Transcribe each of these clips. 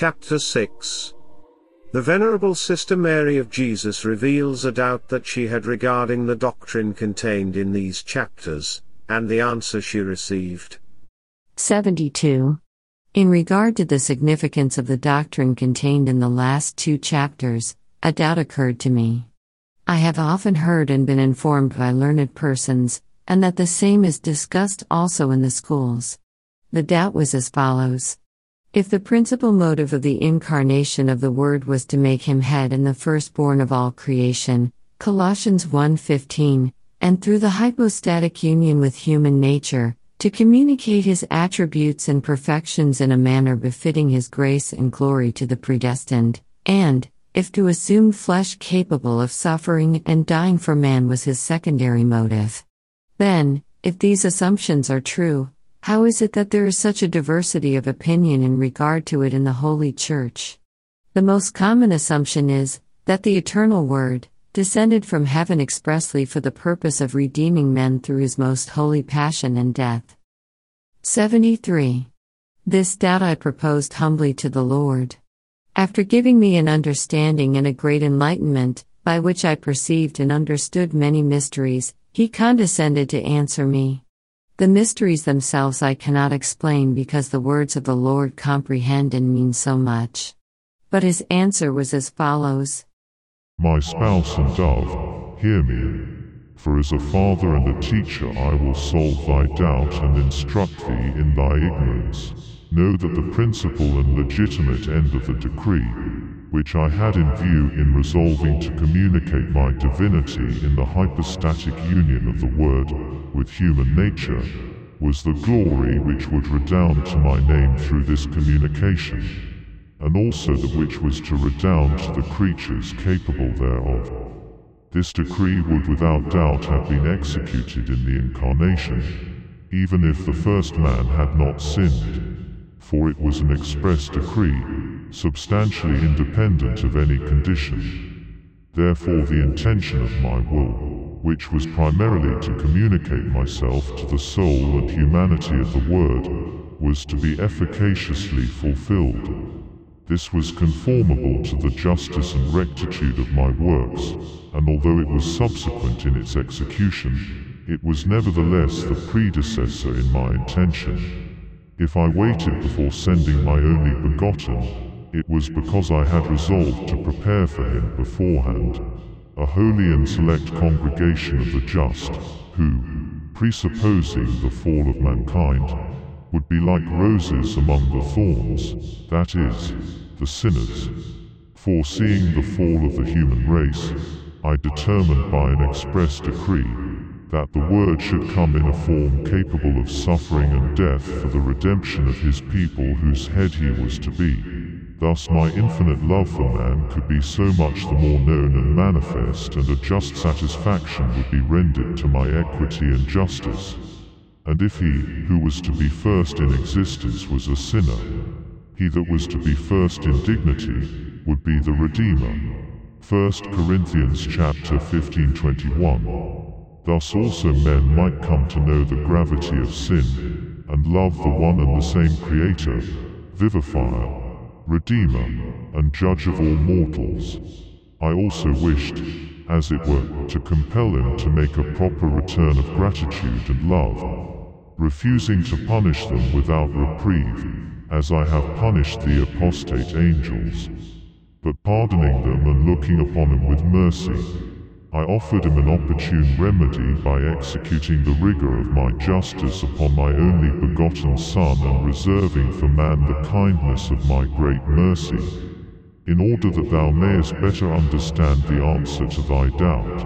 Chapter 6 The Venerable Sister Mary of Jesus reveals a doubt that she had regarding the doctrine contained in these chapters, and the answer she received. 72. In regard to the significance of the doctrine contained in the last two chapters, a doubt occurred to me. I have often heard and been informed by learned persons, and that the same is discussed also in the schools. The doubt was as follows. If the principal motive of the incarnation of the Word was to make him head and the firstborn of all creation, Colossians 1:15, and through the hypostatic union with human nature, to communicate his attributes and perfections in a manner befitting his grace and glory to the predestined, and, if to assume flesh capable of suffering and dying for man was his secondary motive. Then, if these assumptions are true, how is it that there is such a diversity of opinion in regard to it in the Holy Church? The most common assumption is that the Eternal Word descended from heaven expressly for the purpose of redeeming men through his most holy passion and death. 73. This doubt I proposed humbly to the Lord. After giving me an understanding and a great enlightenment, by which I perceived and understood many mysteries, he condescended to answer me. The mysteries themselves I cannot explain because the words of the Lord comprehend and mean so much. But his answer was as follows My spouse and dove, hear me. For as a father and a teacher I will solve thy doubt and instruct thee in thy ignorance. Know that the principal and legitimate end of the decree, which I had in view in resolving to communicate my divinity in the hypostatic union of the Word with human nature, was the glory which would redound to my name through this communication, and also that which was to redound to the creatures capable thereof. This decree would without doubt have been executed in the Incarnation, even if the first man had not sinned, for it was an express decree, substantially independent of any condition. Therefore the intention of my will, which was primarily to communicate myself to the soul and humanity of the Word, was to be efficaciously fulfilled. This was conformable to the justice and rectitude of my works, and although it was subsequent in its execution, it was nevertheless the predecessor in my intention. If I waited before sending my only begotten, it was because I had resolved to prepare for him beforehand a holy and select congregation of the just, who, presupposing the fall of mankind, would be like roses among the thorns, that is, the sinners. Foreseeing the fall of the human race, I determined by an express decree that the Word should come in a form capable of suffering and death for the redemption of his people whose head he was to be. Thus my infinite love for man could be so much the more known and manifest and a just satisfaction would be rendered to my equity and justice. And if he, who was to be first in existence was a sinner, he that was to be first in dignity, would be the Redeemer. 1 Corinthians chapter 15 21. Thus also men might come to know the gravity of sin, and love the one and the same Creator, Vivifier, Redeemer, and Judge of all mortals. I also wished, as it were, to compel him to make a proper return of gratitude and love, refusing to punish them without reprieve, as I have punished the apostate angels, but pardoning them and looking upon them with mercy. I offered him an opportune remedy by executing the rigor of my justice upon my only begotten Son and reserving for man the kindness of my great mercy, in order that thou mayest better understand the answer to thy doubt.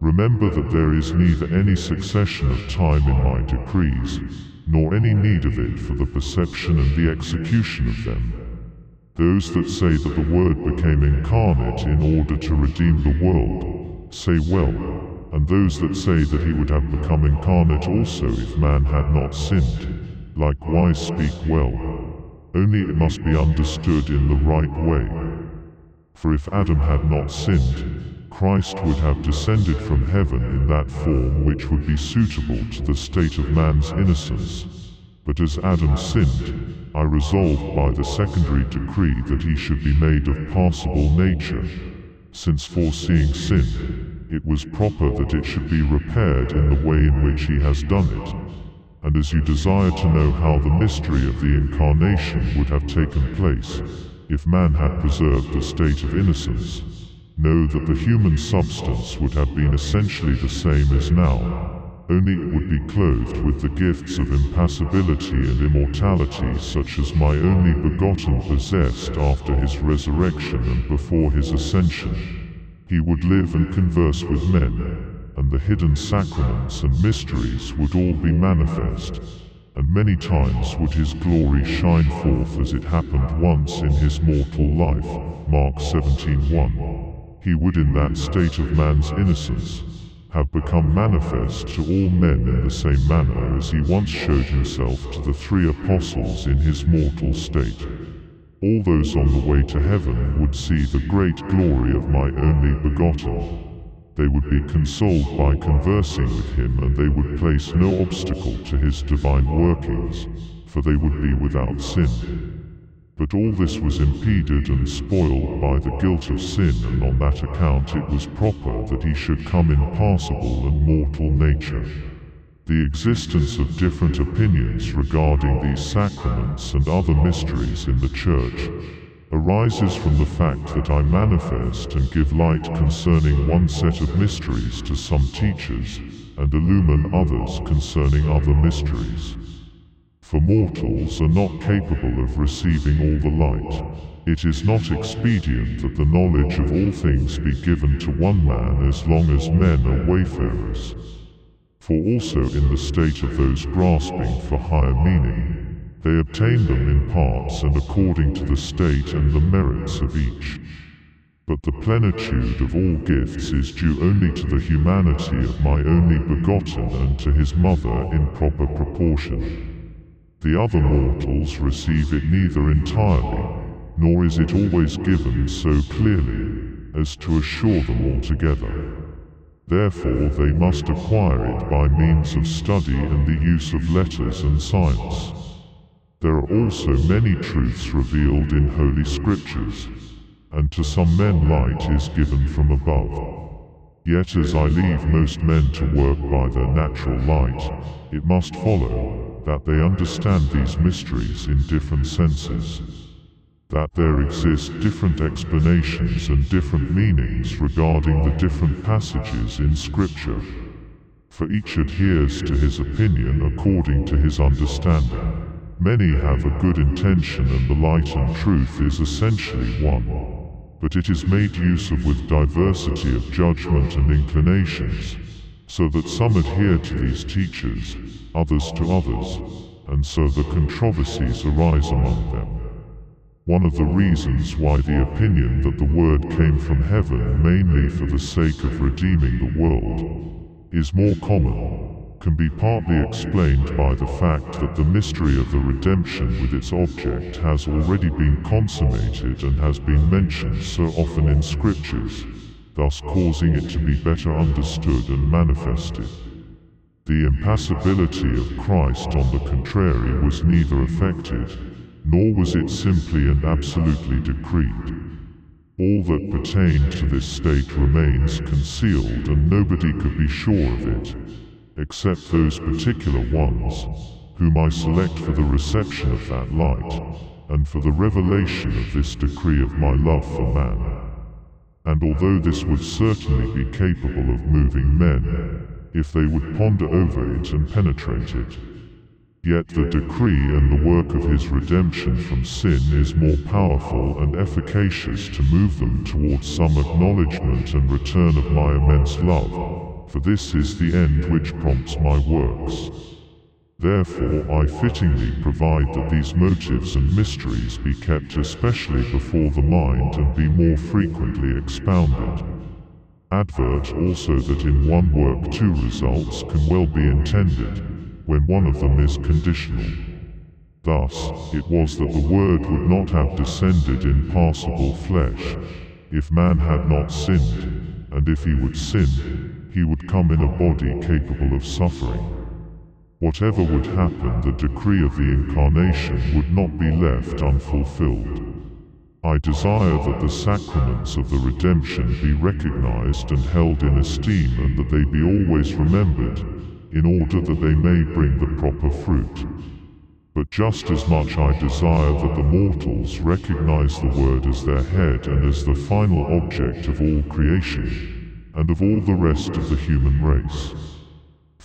Remember that there is neither any succession of time in my decrees, nor any need of it for the perception and the execution of them. Those that say that the Word became incarnate in order to redeem the world, say well, and those that say that he would have become incarnate also if man had not sinned, likewise speak well. Only it must be understood in the right way. For if Adam had not sinned, Christ would have descended from heaven in that form which would be suitable to the state of man's innocence. But as Adam sinned, I resolved by the secondary decree that he should be made of passible nature, since foreseeing sin, it was proper that it should be repaired in the way in which he has done it. And as you desire to know how the mystery of the incarnation would have taken place, if man had preserved a state of innocence, know that the human substance would have been essentially the same as now, only it would be clothed with the gifts of impassibility and immortality such as my only begotten possessed after his resurrection and before his ascension. He would live and converse with men, and the hidden sacraments and mysteries would all be manifest, and many times would his glory shine forth as it happened once in his mortal life. Mark 17.1 He would in that state of man's innocence, have become manifest to all men in the same manner as he once showed himself to the three apostles in his mortal state. All those on the way to heaven would see the great glory of my only begotten. They would be consoled by conversing with him and they would place no obstacle to his divine workings, for they would be without sin. But all this was impeded and spoiled by the guilt of sin and on that account it was proper that he should come in passible and mortal nature. The existence of different opinions regarding these sacraments and other mysteries in the Church arises from the fact that I manifest and give light concerning one set of mysteries to some teachers, and illumine others concerning other mysteries for mortals are not capable of receiving all the light. It is not expedient that the knowledge of all things be given to one man as long as men are wayfarers. For also in the state of those grasping for higher meaning, they obtain them in parts and according to the state and the merits of each. But the plenitude of all gifts is due only to the humanity of my only begotten and to his mother in proper proportion. The other mortals receive it neither entirely, nor is it always given so clearly as to assure them altogether. Therefore they must acquire it by means of study and the use of letters and science. There are also many truths revealed in Holy Scriptures, and to some men light is given from above. Yet as I leave most men to work by their natural light, it must follow that they understand these mysteries in different senses. That there exist different explanations and different meanings regarding the different passages in Scripture. For each adheres to his opinion according to his understanding. Many have a good intention and the light and truth is essentially one. But it is made use of with diversity of judgment and inclinations, so that some adhere to these teachers, others to others, and so the controversies arise among them. One of the reasons why the opinion that the Word came from heaven mainly for the sake of redeeming the world is more common can be partly explained by the fact that the mystery of the redemption with its object has already been consummated and has been mentioned so often in scriptures, thus causing it to be better understood and manifested. The impassibility of Christ, on the contrary, was neither affected, nor was it simply and absolutely decreed. All that pertained to this state remains concealed and nobody could be sure of it, except those particular ones, whom I select for the reception of that light, and for the revelation of this decree of my love for man. And although this would certainly be capable of moving men, if they would ponder over it and penetrate it. Yet the decree and the work of his redemption from sin is more powerful and efficacious to move them towards some acknowledgement and return of my immense love, for this is the end which prompts my works. Therefore I fittingly provide that these motives and mysteries be kept especially before the mind and be more frequently expounded. Advert also that in one work two results can well be intended, when one of them is conditional. Thus, it was that the Word would not have descended in passible flesh, if man had not sinned, and if he would sin, he would come in a body capable of suffering. Whatever would happen, the decree of the Incarnation would not be left unfulfilled. I desire that the sacraments of the redemption be recognized and held in esteem and that they be always remembered, in order that they may bring the proper fruit. But just as much I desire that the mortals recognize the Word as their head and as the final object of all creation, and of all the rest of the human race.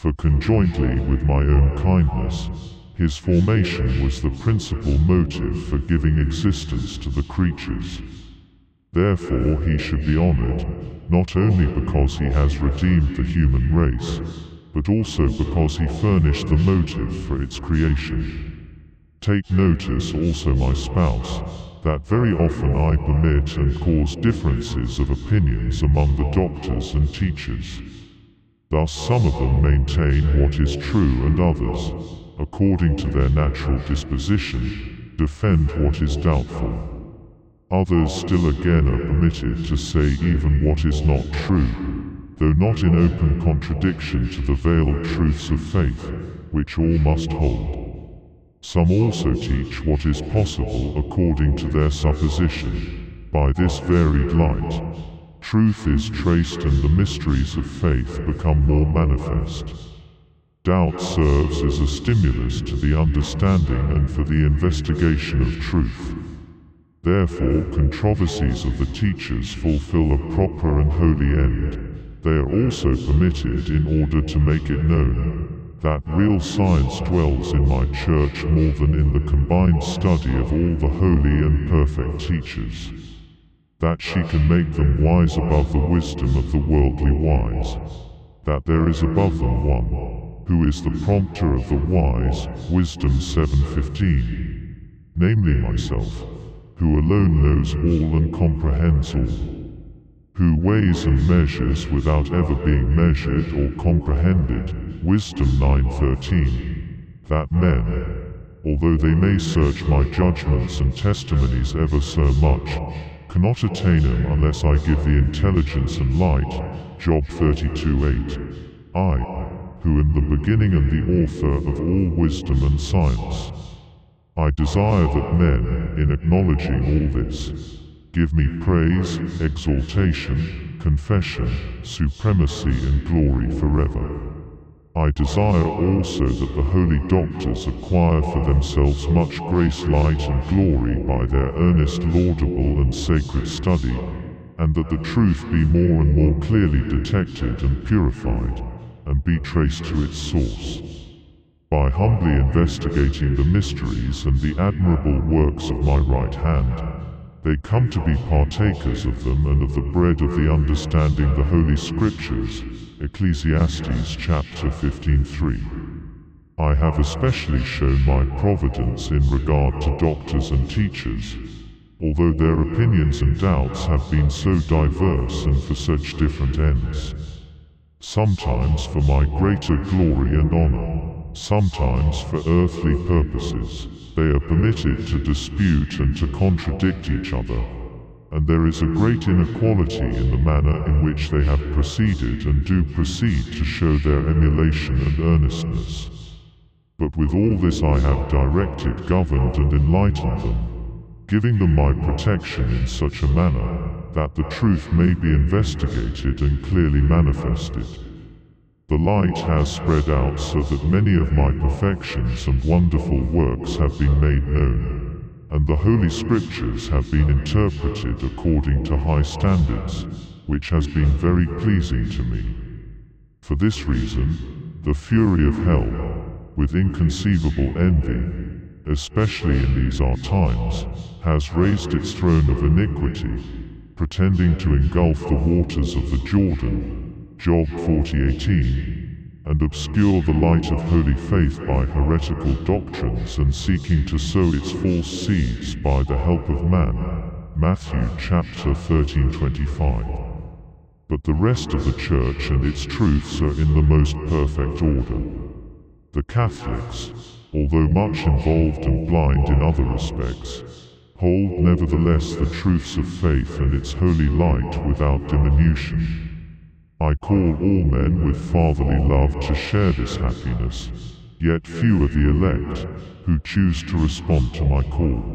For conjointly with my own kindness, his formation was the principal motive for giving existence to the creatures. Therefore he should be honored, not only because he has redeemed the human race, but also because he furnished the motive for its creation. Take notice also my spouse, that very often I permit and cause differences of opinions among the doctors and teachers. Thus some of them maintain what is true and others, according to their natural disposition, defend what is doubtful. Others still again are permitted to say even what is not true, though not in open contradiction to the veiled truths of faith, which all must hold. Some also teach what is possible according to their supposition, by this varied light. Truth is traced and the mysteries of faith become more manifest. Doubt serves as a stimulus to the understanding and for the investigation of truth. Therefore, controversies of the teachers fulfill a proper and holy end. They are also permitted in order to make it known that real science dwells in my church more than in the combined study of all the holy and perfect teachers. That she can make them wise above the wisdom of the worldly wise. That there is above them one who is the prompter of the wise, Wisdom 7.15, namely myself, who alone knows all and comprehends all, who weighs and measures without ever being measured or comprehended, Wisdom 9.13, that men, although they may search my judgments and testimonies ever so much, cannot attain them unless I give the intelligence and light, Job 32.8. I, who am the beginning and the author of all wisdom and science. I desire that men, in acknowledging all this, give me praise, exaltation, confession, supremacy and glory forever. I desire also that the holy doctors acquire for themselves much grace, light and glory by their earnest laudable and sacred study, and that the truth be more and more clearly detected and purified and be traced to its source. By humbly investigating the mysteries and the admirable works of my right hand, they come to be partakers of them and of the bread of the understanding the Holy Scriptures, Ecclesiastes chapter 15:3. I have especially shown my providence in regard to doctors and teachers, although their opinions and doubts have been so diverse and for such different ends. Sometimes for my greater glory and honor, sometimes for earthly purposes. They are permitted to dispute and to contradict each other, and there is a great inequality in the manner in which they have proceeded and do proceed to show their emulation and earnestness. But with all this I have directed, governed and enlightened them, giving them my protection in such a manner that the truth may be investigated and clearly manifested. The light has spread out so that many of my perfections and wonderful works have been made known, and the Holy Scriptures have been interpreted according to high standards, which has been very pleasing to me. For this reason, the fury of hell, with inconceivable envy, especially in these our times, has raised its throne of iniquity pretending to engulf the waters of the Jordan, Job 40:18, and obscure the light of holy faith by heretical doctrines and seeking to sow its false seeds by the help of man, Matthew chapter 13:25. But the rest of the church and its truths are in the most perfect order. The Catholics, although much involved and blind in other respects, Hold nevertheless the truths of faith and its holy light without diminution. I call all men with fatherly love to share this happiness, yet few are the elect, who choose to respond to my call.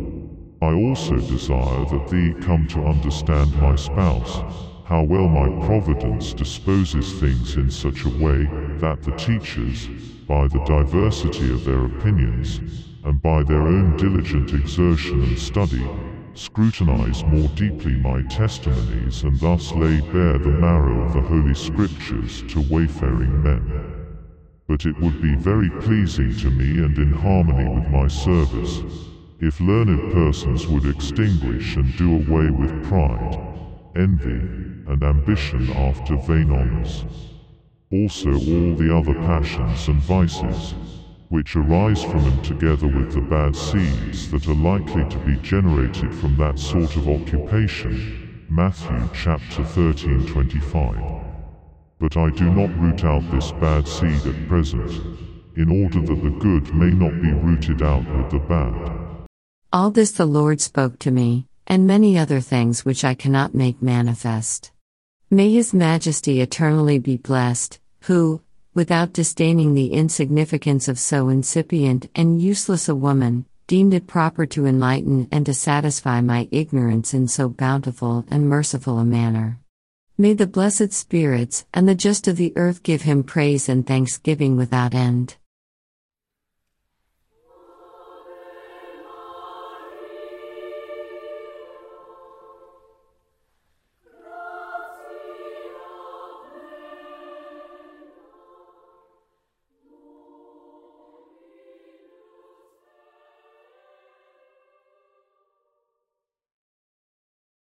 I also desire that thee come to understand my spouse, how well my providence disposes things in such a way that the teachers, by the diversity of their opinions, and by their own diligent exertion and study, scrutinize more deeply my testimonies and thus lay bare the marrow of the Holy Scriptures to wayfaring men. But it would be very pleasing to me and in harmony with my service, if learned persons would extinguish and do away with pride, envy, and ambition after vain honors. Also all the other passions and vices, which arise from them together with the bad seeds that are likely to be generated from that sort of occupation. Matthew chapter 13 25. But I do not root out this bad seed at present, in order that the good may not be rooted out with the bad. All this the Lord spoke to me, and many other things which I cannot make manifest. May His Majesty eternally be blessed, who, without disdaining the insignificance of so incipient and useless a woman, deemed it proper to enlighten and to satisfy my ignorance in so bountiful and merciful a manner. May the blessed spirits and the just of the earth give him praise and thanksgiving without end.